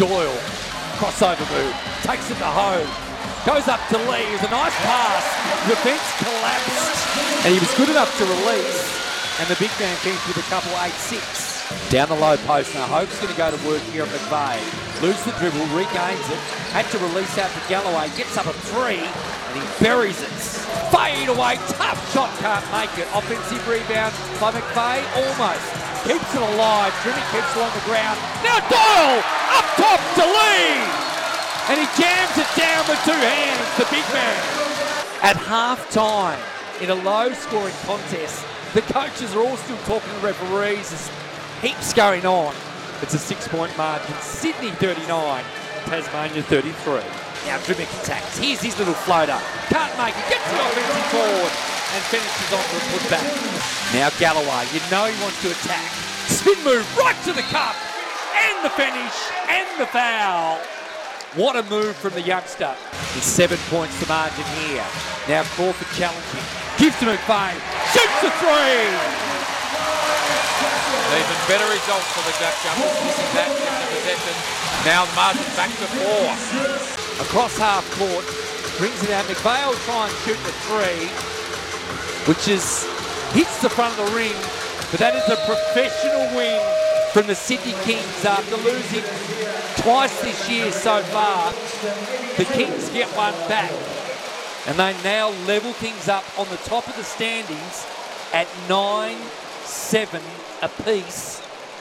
Doyle, crossover move, takes it to home, goes up to Lee. It was a nice pass. The fence collapsed, and he was good enough to release. And the big man keeps with a couple 8-6. Down the low post now. Hope's going to go to work here at McVeigh. Loses the dribble, regains it. Had to release out to Galloway. Gets up a three, and he buries it. Fade away. Tough shot. Can't make it. Offensive rebound by McVeigh. Almost. Keeps it alive. Jimmy keeps it on the ground. Now Doyle up top to Lee. And he jams it down with two hands. The big man. At half time, in a low scoring contest, the coaches are all still talking to referees. There's heaps going on. It's a six point margin. Sydney 39, Tasmania 33. Now Drmic attacks. Here's his little floater. Can't make it. Gets the offensive forward and finishes off with a putback. Now Galloway. You know he wants to attack. Spin move right to the cup. And the finish. And the foul. What a move from the youngster. It's seven points to margin here. Now Crawford challenging. Gives to McVeigh. Shoots a three. Even better result for the Jack Jumpers, missing that the possession. Now the margin back to four. Across half court. Brings it out. McVeigh will try and shoot the three, which is hits the front of the ring. But that is a professional win from the Sydney Kings after losing twice this year so far. The Kings get one back. And they now level things up on the top of the standings at 9 7 apiece